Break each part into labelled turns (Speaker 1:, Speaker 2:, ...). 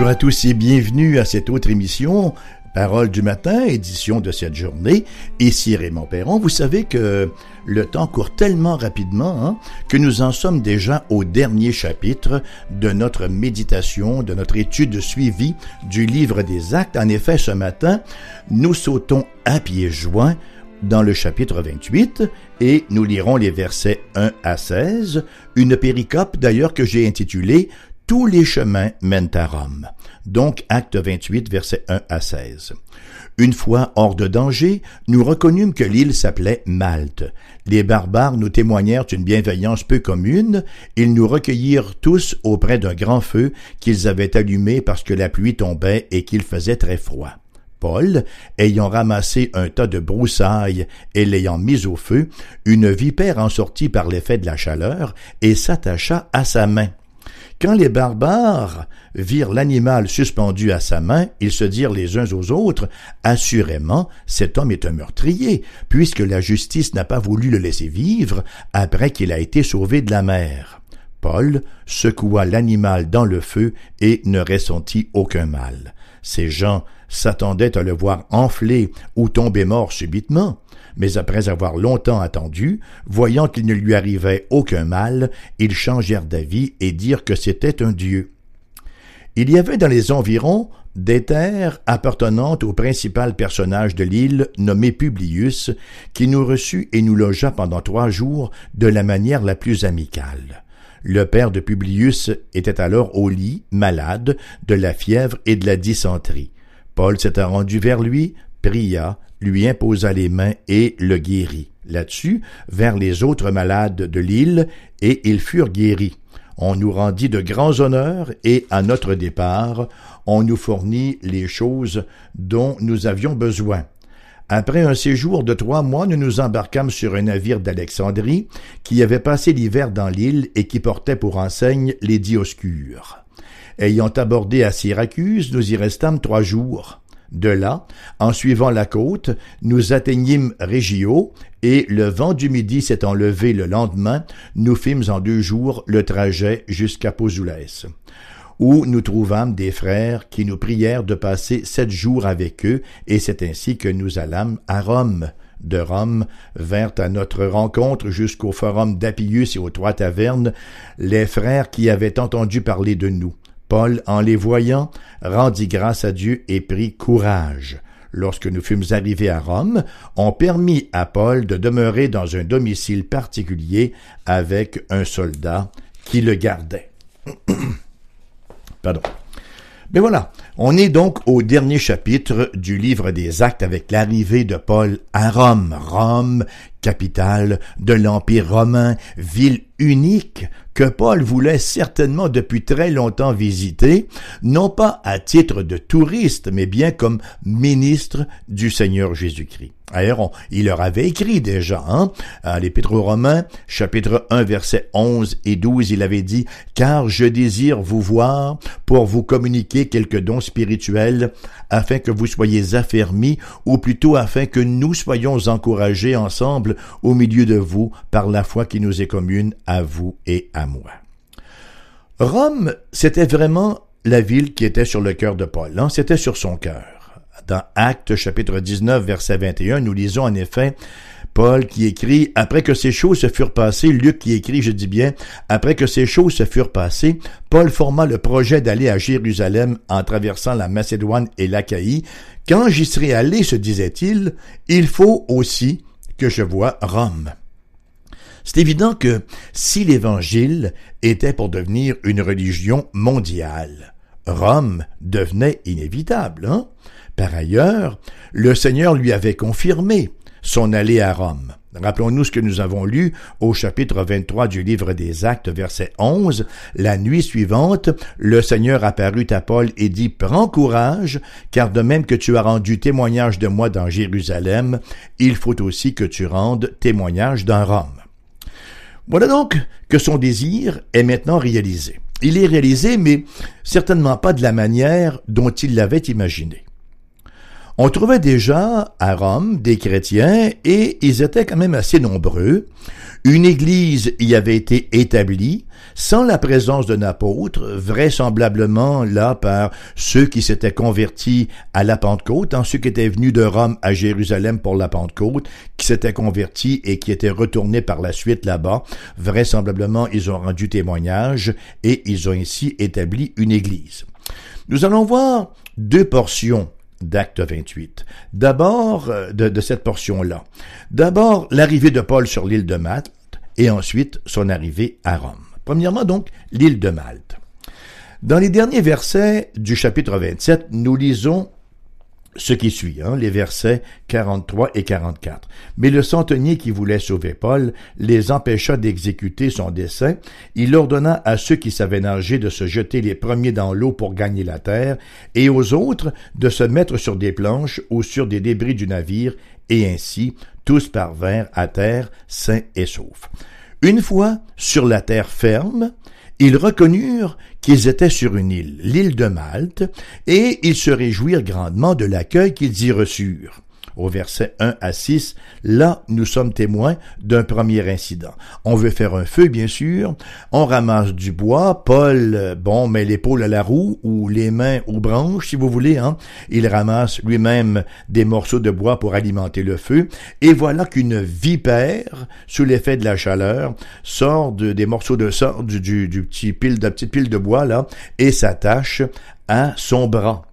Speaker 1: Bonjour à tous et bienvenue à cette autre émission, Parole du matin, édition de cette journée. Ici Raymond Perron. Vous savez que le temps court tellement rapidement hein, que nous en sommes déjà au dernier chapitre de notre méditation, de notre étude suivie du livre des actes. En effet, ce matin, nous sautons à pieds joints dans le chapitre 28 et nous lirons les versets 1 à 16, une péricope d'ailleurs que j'ai intitulée tous les chemins mènent à Rome. Donc, acte 28, versets 1 à 16. Une fois hors de danger, nous reconnûmes que l'île s'appelait Malte. Les barbares nous témoignèrent une bienveillance peu commune. Ils nous recueillirent tous auprès d'un grand feu qu'ils avaient allumé parce que la pluie tombait et qu'il faisait très froid. Paul, ayant ramassé un tas de broussailles et l'ayant mis au feu, une vipère en sortit par l'effet de la chaleur et s'attacha à sa main. Quand les barbares virent l'animal suspendu à sa main, ils se dirent les uns aux autres, Assurément, cet homme est un meurtrier, puisque la justice n'a pas voulu le laisser vivre après qu'il a été sauvé de la mer. Paul secoua l'animal dans le feu et ne ressentit aucun mal. Ces gens s'attendaient à le voir enfler ou tomber mort subitement mais après avoir longtemps attendu, voyant qu'il ne lui arrivait aucun mal, ils changèrent d'avis et dirent que c'était un dieu. Il y avait dans les environs des terres appartenant au principal personnage de l'île nommé Publius, qui nous reçut et nous logea pendant trois jours de la manière la plus amicale. Le père de Publius était alors au lit, malade, de la fièvre et de la dysenterie. Paul s'était rendu vers lui, pria, lui imposa les mains et le guérit. Là-dessus, vers les autres malades de l'île, et ils furent guéris. On nous rendit de grands honneurs, et à notre départ, on nous fournit les choses dont nous avions besoin. Après un séjour de trois mois, nous nous embarquâmes sur un navire d'Alexandrie qui avait passé l'hiver dans l'île et qui portait pour enseigne les Dioscures. Ayant abordé à Syracuse, nous y restâmes trois jours. De là, en suivant la côte, nous atteignîmes Régio, et le vent du midi s'étant levé le lendemain, nous fîmes en deux jours le trajet jusqu'à Pozulès, où nous trouvâmes des frères qui nous prièrent de passer sept jours avec eux, et c'est ainsi que nous allâmes à Rome. De Rome vinrent à notre rencontre jusqu'au forum d'Apius et aux trois tavernes les frères qui avaient entendu parler de nous. Paul, en les voyant, rendit grâce à Dieu et prit courage. Lorsque nous fûmes arrivés à Rome, on permit à Paul de demeurer dans un domicile particulier avec un soldat qui le gardait. Pardon. Mais voilà, on est donc au dernier chapitre du livre des actes avec l'arrivée de Paul à Rome. Rome, capitale de l'Empire romain, ville unique que Paul voulait certainement depuis très longtemps visiter, non pas à titre de touriste, mais bien comme ministre du Seigneur Jésus-Christ. D'ailleurs, il leur avait écrit déjà, hein, à l'Épître aux Romains, chapitre 1, versets 11 et 12, il avait dit, Car je désire vous voir pour vous communiquer quelques dons spirituels, afin que vous soyez affermis, ou plutôt afin que nous soyons encouragés ensemble au milieu de vous par la foi qui nous est commune à vous et à moi. Rome, c'était vraiment la ville qui était sur le cœur de Paul, hein? c'était sur son cœur. Dans Actes chapitre 19 verset 21, nous lisons en effet Paul qui écrit Après que ces choses se furent passées, Luc qui écrit, je dis bien, après que ces choses se furent passées, Paul forma le projet d'aller à Jérusalem en traversant la Macédoine et l'Achaïe. Quand j'y serai allé, se disait-il, il faut aussi que je vois Rome. C'est évident que si l'Évangile était pour devenir une religion mondiale, Rome devenait inévitable. Hein? Par ailleurs, le Seigneur lui avait confirmé son allée à Rome. Rappelons-nous ce que nous avons lu au chapitre 23 du livre des Actes, verset 11. La nuit suivante, le Seigneur apparut à Paul et dit, Prends courage, car de même que tu as rendu témoignage de moi dans Jérusalem, il faut aussi que tu rendes témoignage dans Rome. Voilà donc que son désir est maintenant réalisé. Il est réalisé, mais certainement pas de la manière dont il l'avait imaginé. On trouvait déjà à Rome des chrétiens et ils étaient quand même assez nombreux. Une église y avait été établie sans la présence d'un apôtre, vraisemblablement là par ceux qui s'étaient convertis à la Pentecôte, en ceux qui étaient venus de Rome à Jérusalem pour la Pentecôte, qui s'étaient convertis et qui étaient retournés par la suite là-bas. Vraisemblablement, ils ont rendu témoignage et ils ont ainsi établi une église. Nous allons voir deux portions d'Acte 28. D'abord, euh, de, de, cette portion-là. D'abord, l'arrivée de Paul sur l'île de Malte et ensuite son arrivée à Rome. Premièrement, donc, l'île de Malte. Dans les derniers versets du chapitre 27, nous lisons ce qui suit, hein, les versets 43 et 44. Mais le centenier qui voulait sauver Paul les empêcha d'exécuter son dessein. Il ordonna à ceux qui savaient nager de se jeter les premiers dans l'eau pour gagner la terre, et aux autres de se mettre sur des planches ou sur des débris du navire, et ainsi tous parvinrent à terre sains et saufs. Une fois sur la terre ferme, ils reconnurent qu'ils étaient sur une île, l'île de Malte, et ils se réjouirent grandement de l'accueil qu'ils y reçurent au verset 1 à 6, là, nous sommes témoins d'un premier incident. On veut faire un feu, bien sûr. On ramasse du bois. Paul, bon, met l'épaule à la roue ou les mains aux branches, si vous voulez. Hein. Il ramasse lui-même des morceaux de bois pour alimenter le feu. Et voilà qu'une vipère, sous l'effet de la chaleur, sort de, des morceaux de sort du petit pile de petite pile de bois là et s'attache à son bras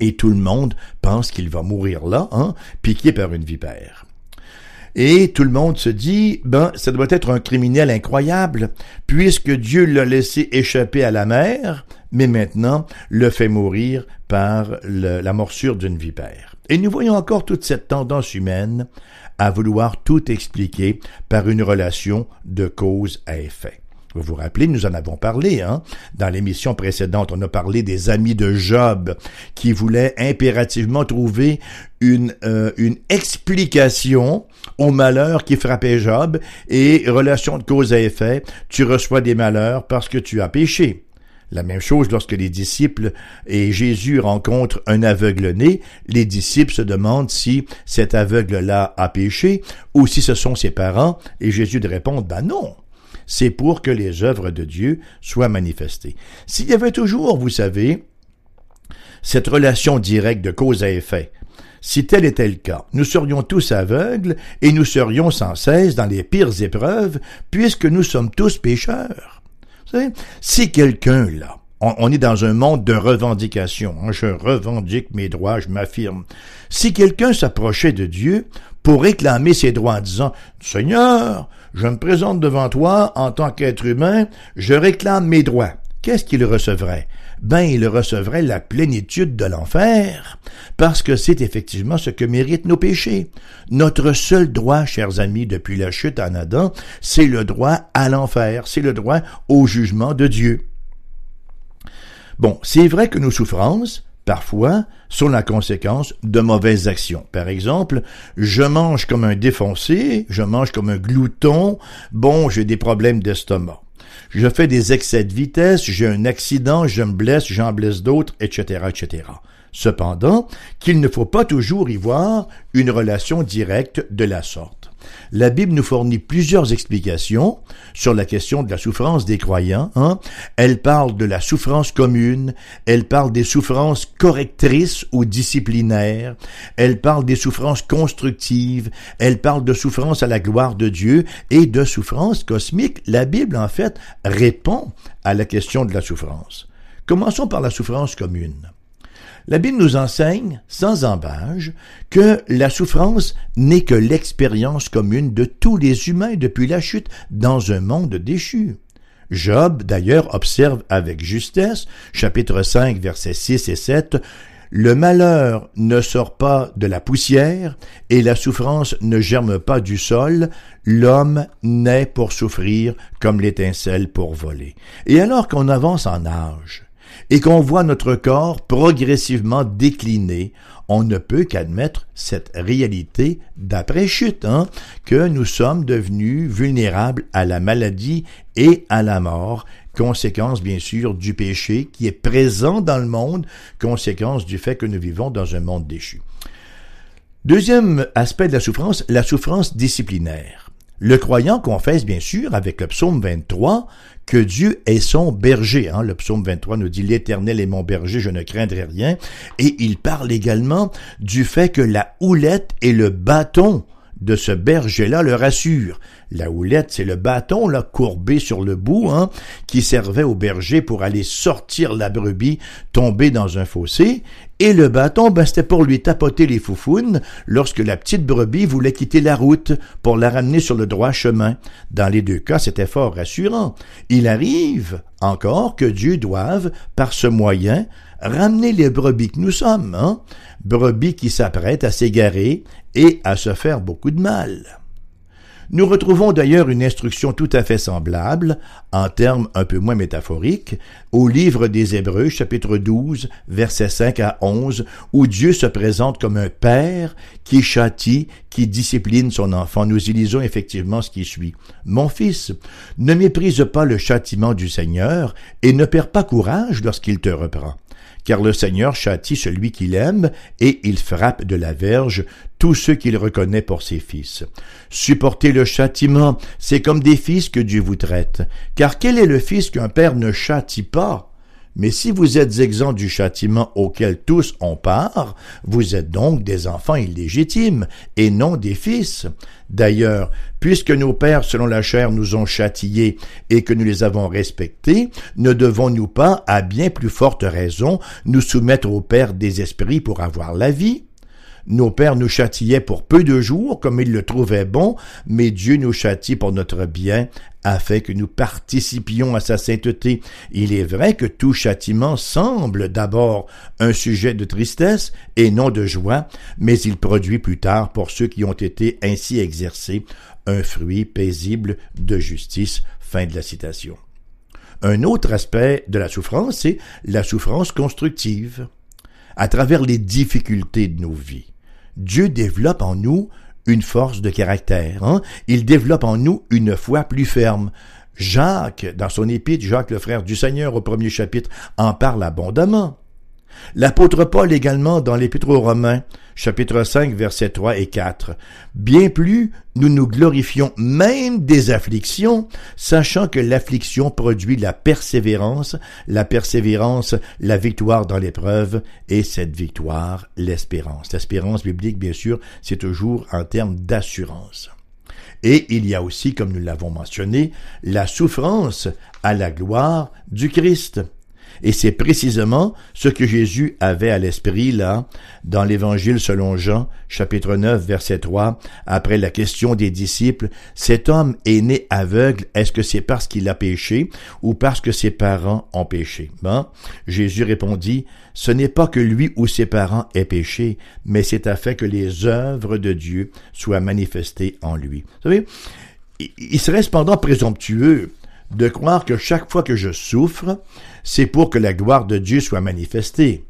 Speaker 1: et tout le monde pense qu'il va mourir là, hein, piqué par une vipère. Et tout le monde se dit, ben, ça doit être un criminel incroyable, puisque Dieu l'a laissé échapper à la mer, mais maintenant le fait mourir par la morsure d'une vipère. Et nous voyons encore toute cette tendance humaine à vouloir tout expliquer par une relation de cause à effet. Vous vous rappelez, nous en avons parlé, hein? Dans l'émission précédente, on a parlé des amis de Job qui voulaient impérativement trouver une, euh, une explication au malheur qui frappait Job et relation de cause à effet, tu reçois des malheurs parce que tu as péché. La même chose lorsque les disciples et Jésus rencontrent un aveugle-né, les disciples se demandent si cet aveugle-là a péché ou si ce sont ses parents et Jésus répond, ben non, c'est pour que les œuvres de Dieu soient manifestées. S'il y avait toujours, vous savez, cette relation directe de cause à effet, si tel était le cas, nous serions tous aveugles et nous serions sans cesse dans les pires épreuves, puisque nous sommes tous pécheurs. Si quelqu'un là, on, est dans un monde de revendication, hein, je revendique mes droits, je m'affirme. Si quelqu'un s'approchait de Dieu pour réclamer ses droits en disant Seigneur, je me présente devant toi en tant qu'être humain, je réclame mes droits. Qu'est-ce qu'il recevrait? Ben, il recevrait la plénitude de l'enfer, parce que c'est effectivement ce que méritent nos péchés. Notre seul droit, chers amis, depuis la chute en Adam, c'est le droit à l'enfer, c'est le droit au jugement de Dieu. Bon, c'est vrai que nos souffrances, parfois, sont la conséquence de mauvaises actions. Par exemple, je mange comme un défoncé, je mange comme un glouton, bon, j'ai des problèmes d'estomac. Je fais des excès de vitesse, j'ai un accident, je me blesse, j'en blesse d'autres, etc., etc. Cependant, qu'il ne faut pas toujours y voir une relation directe de la sorte la Bible nous fournit plusieurs explications sur la question de la souffrance des croyants. Hein. Elle parle de la souffrance commune, elle parle des souffrances correctrices ou disciplinaires, elle parle des souffrances constructives, elle parle de souffrance à la gloire de Dieu et de souffrance cosmique. La Bible, en fait, répond à la question de la souffrance. Commençons par la souffrance commune. La Bible nous enseigne, sans embâge, que la souffrance n'est que l'expérience commune de tous les humains depuis la chute dans un monde déchu. Job, d'ailleurs, observe avec justesse, chapitre 5, versets 6 et 7, le malheur ne sort pas de la poussière et la souffrance ne germe pas du sol, l'homme naît pour souffrir comme l'étincelle pour voler. Et alors qu'on avance en âge, et qu'on voit notre corps progressivement décliner, on ne peut qu'admettre cette réalité d'après-chute, hein, que nous sommes devenus vulnérables à la maladie et à la mort, conséquence bien sûr du péché qui est présent dans le monde, conséquence du fait que nous vivons dans un monde déchu. Deuxième aspect de la souffrance, la souffrance disciplinaire. Le croyant confesse bien sûr avec le psaume 23 que Dieu est son berger. Hein. Le psaume 23 nous dit l'Éternel est mon berger, je ne craindrai rien. Et il parle également du fait que la houlette et le bâton de ce berger-là le rassure. La houlette, c'est le bâton là courbé sur le bout, hein, qui servait au berger pour aller sortir la brebis tombée dans un fossé, et le bâton, ben, c'était pour lui tapoter les foufounes lorsque la petite brebis voulait quitter la route pour la ramener sur le droit chemin. Dans les deux cas, c'était fort rassurant. Il arrive encore que Dieu doive, par ce moyen, ramener les brebis que nous sommes, hein? brebis qui s'apprêtent à s'égarer et à se faire beaucoup de mal. Nous retrouvons d'ailleurs une instruction tout à fait semblable, en termes un peu moins métaphoriques, au livre des Hébreux, chapitre 12, versets 5 à 11, où Dieu se présente comme un père qui châtie, qui discipline son enfant. Nous y lisons effectivement ce qui suit. Mon fils, ne méprise pas le châtiment du Seigneur et ne perds pas courage lorsqu'il te reprend car le Seigneur châtie celui qu'il aime, et il frappe de la verge tous ceux qu'il reconnaît pour ses fils. Supporter le châtiment, c'est comme des fils que Dieu vous traite, car quel est le fils qu'un père ne châtie pas? Mais si vous êtes exempt du châtiment auquel tous ont part, vous êtes donc des enfants illégitimes, et non des fils. D'ailleurs, puisque nos pères selon la chair nous ont châtiés et que nous les avons respectés, ne devons-nous pas, à bien plus forte raison, nous soumettre au Père des esprits pour avoir la vie? Nos pères nous châtiaient pour peu de jours, comme ils le trouvaient bon, mais Dieu nous châtie pour notre bien, afin que nous participions à sa sainteté. Il est vrai que tout châtiment semble d'abord un sujet de tristesse et non de joie, mais il produit plus tard, pour ceux qui ont été ainsi exercés, un fruit paisible de justice. Fin de la citation. Un autre aspect de la souffrance, c'est la souffrance constructive. À travers les difficultés de nos vies, Dieu développe en nous une force de caractère. Hein? Il développe en nous une foi plus ferme. Jacques, dans son épître, Jacques le frère du Seigneur au premier chapitre, en parle abondamment. L'apôtre Paul également dans l'Épître aux Romains, chapitre 5, versets 3 et 4. Bien plus, nous nous glorifions même des afflictions, sachant que l'affliction produit la persévérance, la persévérance, la victoire dans l'épreuve, et cette victoire, l'espérance. L'espérance biblique, bien sûr, c'est toujours en termes d'assurance. Et il y a aussi, comme nous l'avons mentionné, la souffrance à la gloire du Christ. Et c'est précisément ce que Jésus avait à l'esprit là, dans l'évangile selon Jean, chapitre 9, verset 3, après la question des disciples, cet homme est né aveugle, est-ce que c'est parce qu'il a péché ou parce que ses parents ont péché? Ben, Jésus répondit, ce n'est pas que lui ou ses parents aient péché, mais c'est afin que les œuvres de Dieu soient manifestées en lui. Vous savez, il serait cependant présomptueux de croire que chaque fois que je souffre, c'est pour que la gloire de Dieu soit manifestée.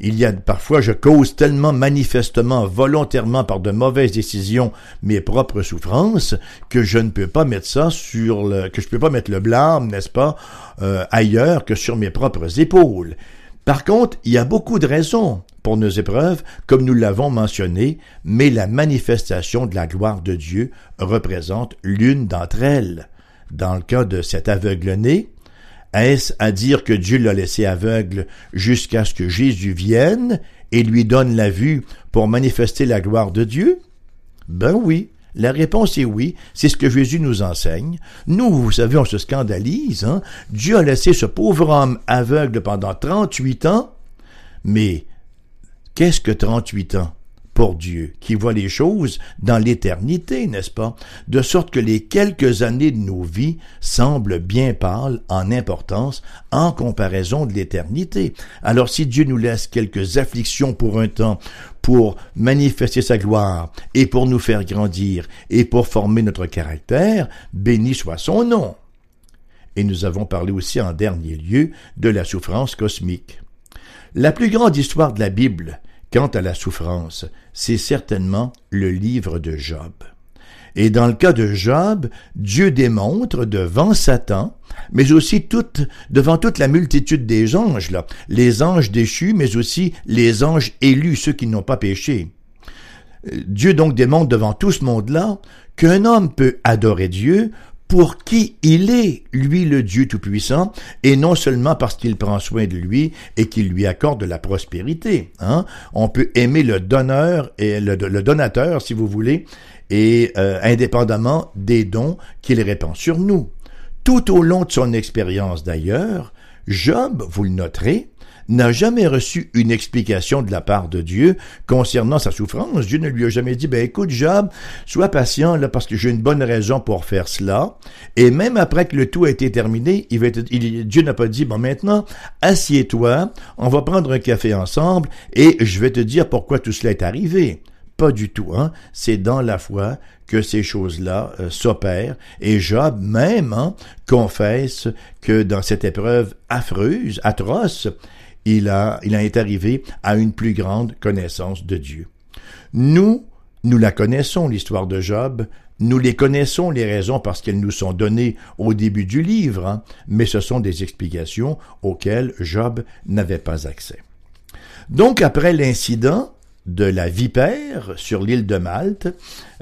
Speaker 1: Il y a parfois, je cause tellement manifestement, volontairement par de mauvaises décisions mes propres souffrances que je ne peux pas mettre ça sur le, que je peux pas mettre le blâme, n'est-ce pas, euh, ailleurs que sur mes propres épaules. Par contre, il y a beaucoup de raisons pour nos épreuves, comme nous l'avons mentionné, mais la manifestation de la gloire de Dieu représente l'une d'entre elles. Dans le cas de cet aveugle-né, est-ce à dire que Dieu l'a laissé aveugle jusqu'à ce que Jésus vienne et lui donne la vue pour manifester la gloire de Dieu? Ben oui. La réponse est oui, c'est ce que Jésus nous enseigne. Nous, vous savez, on se scandalise. Hein? Dieu a laissé ce pauvre homme aveugle pendant 38 ans, mais qu'est-ce que 38 ans? Pour Dieu, qui voit les choses dans l'éternité, n'est-ce pas? De sorte que les quelques années de nos vies semblent bien pâles en importance en comparaison de l'éternité. Alors si Dieu nous laisse quelques afflictions pour un temps, pour manifester sa gloire et pour nous faire grandir et pour former notre caractère, béni soit son nom. Et nous avons parlé aussi en dernier lieu de la souffrance cosmique. La plus grande histoire de la Bible, Quant à la souffrance, c'est certainement le livre de Job. Et dans le cas de Job, Dieu démontre devant Satan, mais aussi devant toute la multitude des anges, les anges déchus, mais aussi les anges élus, ceux qui n'ont pas péché. Dieu donc démontre devant tout ce monde-là qu'un homme peut adorer Dieu pour qui il est, lui le Dieu Tout-Puissant, et non seulement parce qu'il prend soin de lui et qu'il lui accorde de la prospérité. Hein? On peut aimer le donneur et le, donateur, si vous voulez, et euh, indépendamment des dons qu'il répand sur nous. Tout au long de son expérience d'ailleurs, Job, vous le noterez, n'a jamais reçu une explication de la part de Dieu concernant sa souffrance. Dieu ne lui a jamais dit, ben écoute Job, sois patient là parce que j'ai une bonne raison pour faire cela. Et même après que le tout a été terminé, Dieu n'a pas dit, bon maintenant, assieds-toi, on va prendre un café ensemble et je vais te dire pourquoi tout cela est arrivé. Pas du tout, hein. C'est dans la foi que ces choses-là euh, s'opèrent. Et Job même hein, confesse que dans cette épreuve affreuse, atroce, il a, il a été arrivé à une plus grande connaissance de Dieu. Nous, nous la connaissons, l'histoire de Job, nous les connaissons, les raisons, parce qu'elles nous sont données au début du livre, hein, mais ce sont des explications auxquelles Job n'avait pas accès. Donc, après l'incident de la vipère sur l'île de Malte,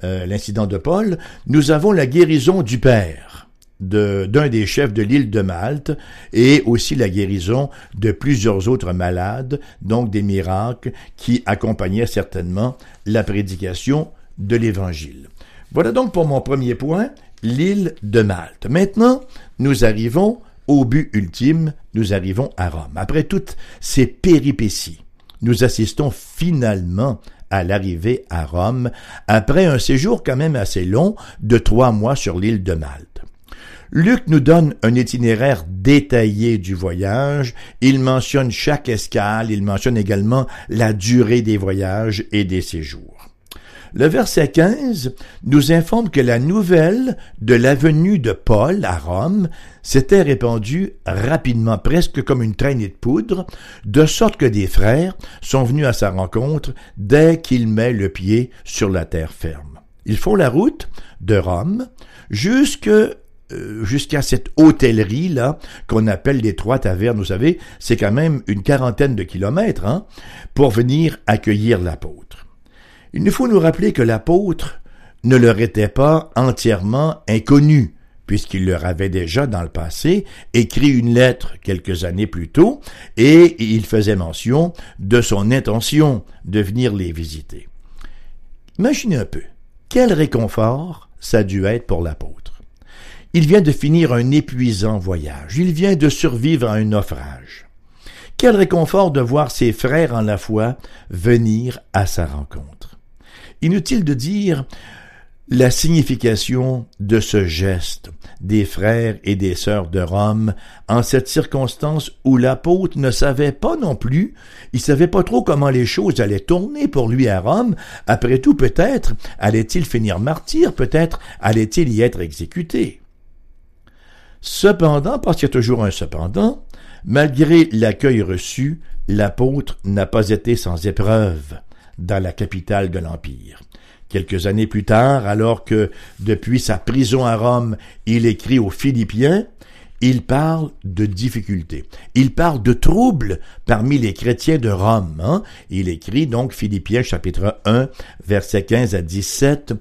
Speaker 1: euh, l'incident de Paul, nous avons la guérison du Père d'un des chefs de l'île de Malte et aussi la guérison de plusieurs autres malades, donc des miracles qui accompagnaient certainement la prédication de l'Évangile. Voilà donc pour mon premier point, l'île de Malte. Maintenant, nous arrivons au but ultime, nous arrivons à Rome. Après toutes ces péripéties, nous assistons finalement à l'arrivée à Rome, après un séjour quand même assez long de trois mois sur l'île de Malte. Luc nous donne un itinéraire détaillé du voyage, il mentionne chaque escale, il mentionne également la durée des voyages et des séjours. Le verset 15 nous informe que la nouvelle de la venue de Paul à Rome s'était répandue rapidement, presque comme une traînée de poudre, de sorte que des frères sont venus à sa rencontre dès qu'il met le pied sur la terre ferme. Ils font la route de Rome jusque euh, jusqu'à cette hôtellerie là qu'on appelle les Trois Tavernes, vous savez, c'est quand même une quarantaine de kilomètres hein, pour venir accueillir l'apôtre. Il nous faut nous rappeler que l'apôtre ne leur était pas entièrement inconnu, puisqu'il leur avait déjà dans le passé écrit une lettre quelques années plus tôt, et il faisait mention de son intention de venir les visiter. Imaginez un peu, quel réconfort ça a dû être pour l'apôtre. Il vient de finir un épuisant voyage. Il vient de survivre à un naufrage. Quel réconfort de voir ses frères en la foi venir à sa rencontre. Inutile de dire la signification de ce geste des frères et des sœurs de Rome en cette circonstance où l'apôtre ne savait pas non plus, il savait pas trop comment les choses allaient tourner pour lui à Rome. Après tout, peut-être allait-il finir martyr, peut-être allait-il y être exécuté. Cependant, parce qu'il y a toujours un cependant, malgré l'accueil reçu, l'apôtre n'a pas été sans épreuve dans la capitale de l'Empire. Quelques années plus tard, alors que depuis sa prison à Rome, il écrit aux Philippiens, il parle de difficultés. Il parle de troubles parmi les chrétiens de Rome. Hein. Il écrit donc Philippiens chapitre 1, versets 15 à 17.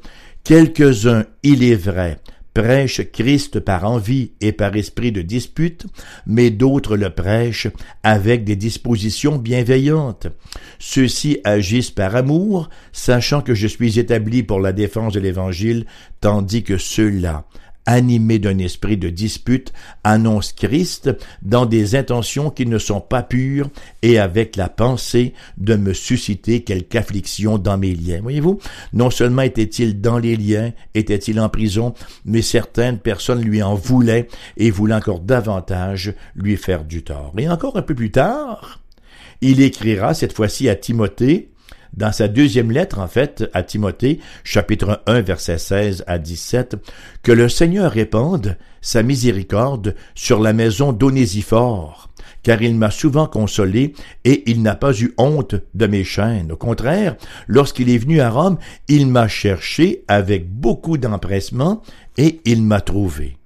Speaker 1: Quelques-uns, il est vrai, prêchent Christ par envie et par esprit de dispute, mais d'autres le prêchent avec des dispositions bienveillantes. Ceux-ci agissent par amour, sachant que je suis établi pour la défense de l'Évangile, tandis que ceux-là animés d'un esprit de dispute, annoncent Christ dans des intentions qui ne sont pas pures et avec la pensée de me susciter quelque affliction dans mes liens. Voyez-vous, non seulement était-il dans les liens, était-il en prison, mais certaines personnes lui en voulaient et voulaient encore davantage lui faire du tort. Et encore un peu plus tard, il écrira cette fois-ci à Timothée, dans sa deuxième lettre, en fait, à Timothée, chapitre 1, verset 16 à 17, que le Seigneur répande sa miséricorde sur la maison d'Onésiphore, car il m'a souvent consolé et il n'a pas eu honte de mes chaînes. Au contraire, lorsqu'il est venu à Rome, il m'a cherché avec beaucoup d'empressement et il m'a trouvé.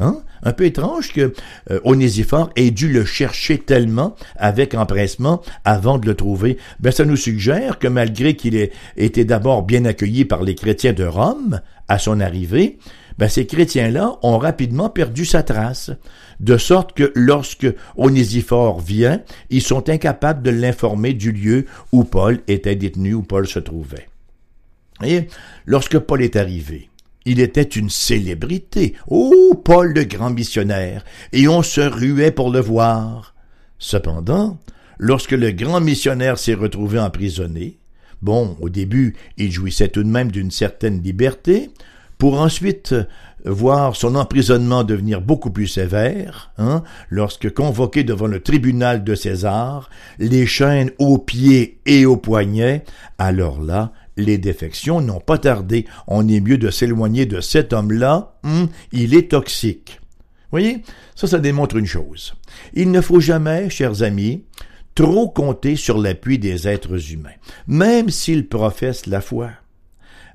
Speaker 1: Hein? Un peu étrange que euh, Onésiphore ait dû le chercher tellement avec empressement avant de le trouver. Ben, ça nous suggère que malgré qu'il ait été d'abord bien accueilli par les chrétiens de Rome à son arrivée, ben, ces chrétiens-là ont rapidement perdu sa trace, de sorte que lorsque Onésiphore vient, ils sont incapables de l'informer du lieu où Paul était détenu, où Paul se trouvait. Et lorsque Paul est arrivé, il était une célébrité. Oh, Paul le grand missionnaire, et on se ruait pour le voir. Cependant, lorsque le grand missionnaire s'est retrouvé emprisonné, bon, au début, il jouissait tout de même d'une certaine liberté, pour ensuite voir son emprisonnement devenir beaucoup plus sévère, hein, lorsque convoqué devant le tribunal de César, les chaînes aux pieds et aux poignets, alors là, les défections n'ont pas tardé. On est mieux de s'éloigner de cet homme-là. Hum, il est toxique. Voyez, ça, ça démontre une chose. Il ne faut jamais, chers amis, trop compter sur l'appui des êtres humains, même s'ils professent la foi.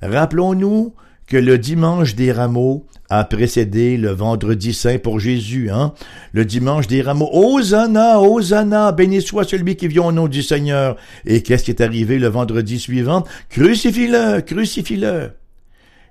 Speaker 1: Rappelons-nous que le dimanche des rameaux a précédé le vendredi saint pour Jésus, hein? Le dimanche des rameaux. Hosanna, Hosanna, béni soit celui qui vient au nom du Seigneur. Et qu'est-ce qui est arrivé le vendredi suivant? Crucifie-le, crucifie-le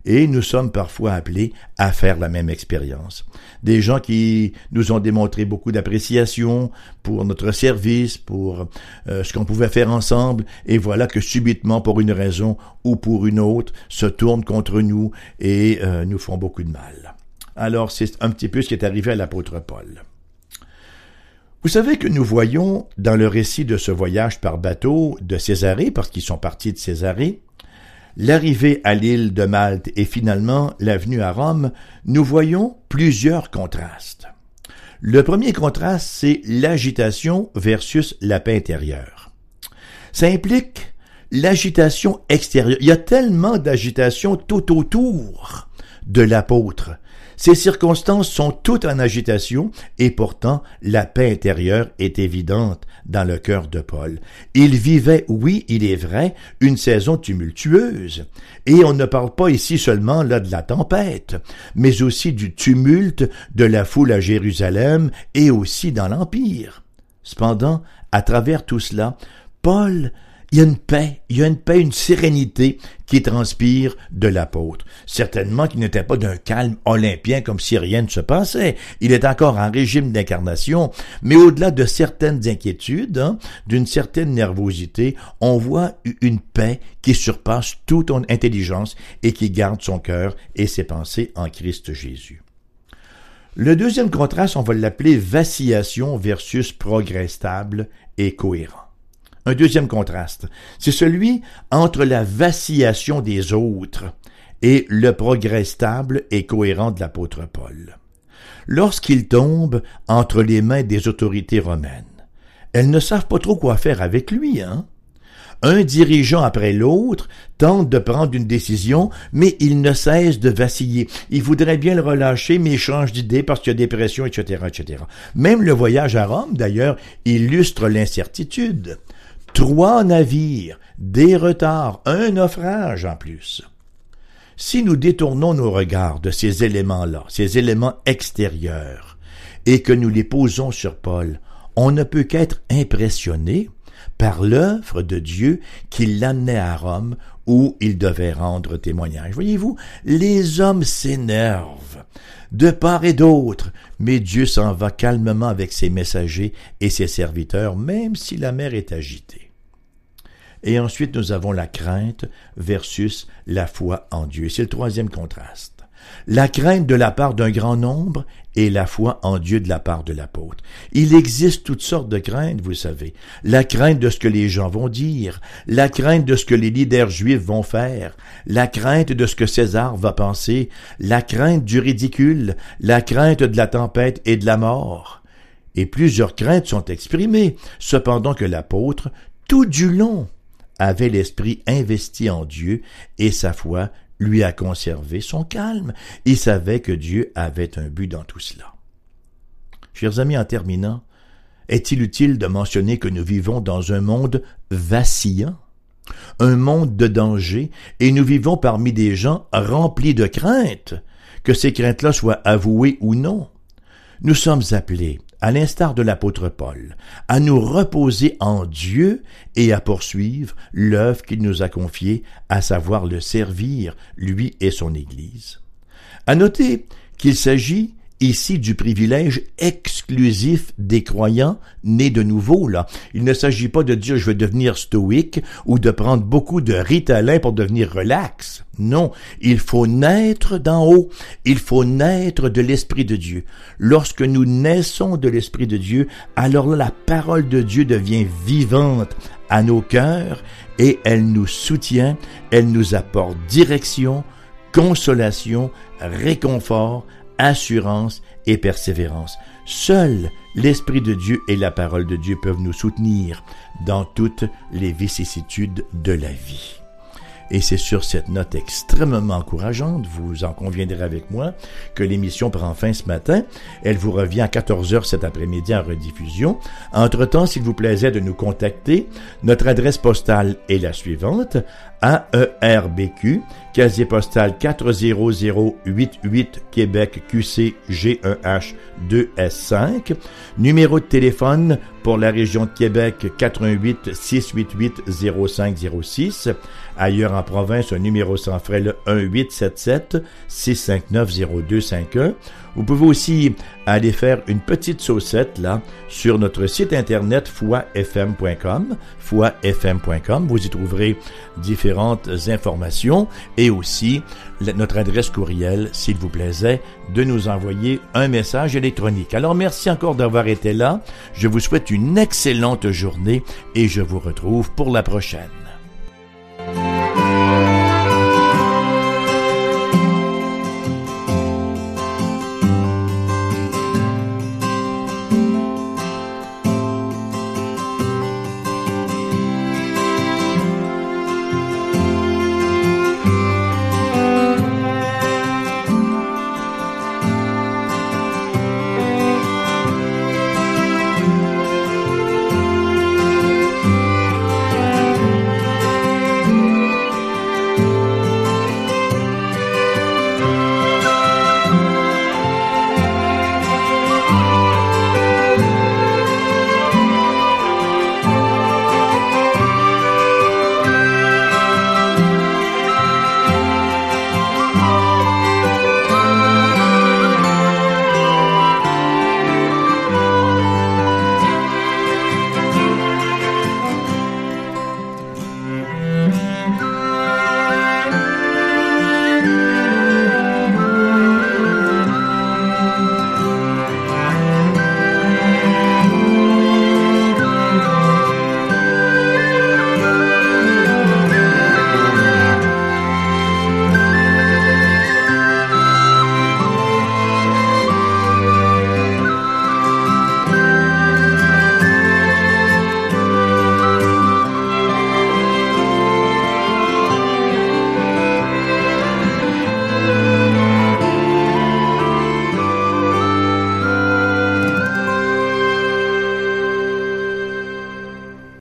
Speaker 1: et nous sommes parfois appelés à faire la même expérience. Des gens qui nous ont démontré beaucoup d'appréciation pour notre service, pour euh, ce qu'on pouvait faire ensemble, et voilà que subitement, pour une raison ou pour une autre, se tournent contre nous et euh, nous font beaucoup de mal. Alors c'est un petit peu ce qui est arrivé à l'apôtre Paul. Vous savez que nous voyons dans le récit de ce voyage par bateau de Césarée, parce qu'ils sont partis de Césarée, l'arrivée à l'île de Malte et finalement la venue à Rome, nous voyons plusieurs contrastes. Le premier contraste, c'est l'agitation versus la paix intérieure. Ça implique l'agitation extérieure. Il y a tellement d'agitation tout autour de l'apôtre ces circonstances sont toutes en agitation et pourtant la paix intérieure est évidente dans le cœur de Paul. Il vivait, oui, il est vrai, une saison tumultueuse. Et on ne parle pas ici seulement là de la tempête, mais aussi du tumulte de la foule à Jérusalem et aussi dans l'Empire. Cependant, à travers tout cela, Paul il y a une paix, il y a une paix, une sérénité qui transpire de l'apôtre. Certainement qu'il n'était pas d'un calme olympien comme si rien ne se passait. Il est encore en régime d'incarnation, mais au-delà de certaines inquiétudes, hein, d'une certaine nervosité, on voit une paix qui surpasse toute intelligence et qui garde son cœur et ses pensées en Christ Jésus. Le deuxième contraste, on va l'appeler vacillation versus progrès stable et cohérent un deuxième contraste. C'est celui entre la vacillation des autres et le progrès stable et cohérent de l'apôtre Paul. Lorsqu'il tombe entre les mains des autorités romaines, elles ne savent pas trop quoi faire avec lui, hein? Un dirigeant après l'autre tente de prendre une décision, mais il ne cesse de vaciller. Il voudrait bien le relâcher, mais il change d'idée parce qu'il y a des pressions, etc., etc. Même le voyage à Rome, d'ailleurs, illustre l'incertitude trois navires, des retards, un naufrage en plus. Si nous détournons nos regards de ces éléments-là, ces éléments extérieurs, et que nous les posons sur Paul, on ne peut qu'être impressionné par l'œuvre de Dieu qui l'amenait à Rome où il devait rendre témoignage. Voyez-vous, les hommes s'énervent de part et d'autre, mais Dieu s'en va calmement avec ses messagers et ses serviteurs, même si la mer est agitée. Et ensuite, nous avons la crainte versus la foi en Dieu. C'est le troisième contraste. La crainte de la part d'un grand nombre et la foi en Dieu de la part de l'apôtre. Il existe toutes sortes de craintes, vous savez. La crainte de ce que les gens vont dire, la crainte de ce que les leaders juifs vont faire, la crainte de ce que César va penser, la crainte du ridicule, la crainte de la tempête et de la mort. Et plusieurs craintes sont exprimées, cependant que l'apôtre, tout du long, avait l'esprit investi en Dieu et sa foi lui a conservé son calme. Il savait que Dieu avait un but dans tout cela. Chers amis, en terminant, est-il utile de mentionner que nous vivons dans un monde vacillant, un monde de danger, et nous vivons parmi des gens remplis de craintes, que ces craintes-là soient avouées ou non? Nous sommes appelés, à l'instar de l'apôtre Paul, à nous reposer en Dieu et à poursuivre l'œuvre qu'il nous a confiée, à savoir le servir, lui et son Église. À noter qu'il s'agit ici du privilège exclusif des croyants nés de nouveau, là. Il ne s'agit pas de dire je vais devenir stoïque ou de prendre beaucoup de ritalin pour devenir relax. Non, il faut naître d'en haut. Il faut naître de l'Esprit de Dieu. Lorsque nous naissons de l'Esprit de Dieu, alors la parole de Dieu devient vivante à nos cœurs et elle nous soutient, elle nous apporte direction, consolation, réconfort, assurance et persévérance. Seul l'Esprit de Dieu et la parole de Dieu peuvent nous soutenir dans toutes les vicissitudes de la vie. Et c'est sur cette note extrêmement encourageante, vous en conviendrez avec moi, que l'émission prend fin ce matin. Elle vous revient à 14 heures cet après-midi en rediffusion. Entre-temps, s'il vous plaisait de nous contacter, notre adresse postale est la suivante, AERBQ, casier postal 40088 Québec QC G1H 2S5, numéro de téléphone pour la région de Québec 88 688 0506, ailleurs en province un numéro sans frais le 1877 659 0251 vous pouvez aussi aller faire une petite saucette là sur notre site internet foifm.com, foifm.com. Vous y trouverez différentes informations et aussi notre adresse courriel, s'il vous plaisait, de nous envoyer un message électronique. Alors merci encore d'avoir été là. Je vous souhaite une excellente journée et je vous retrouve pour la prochaine.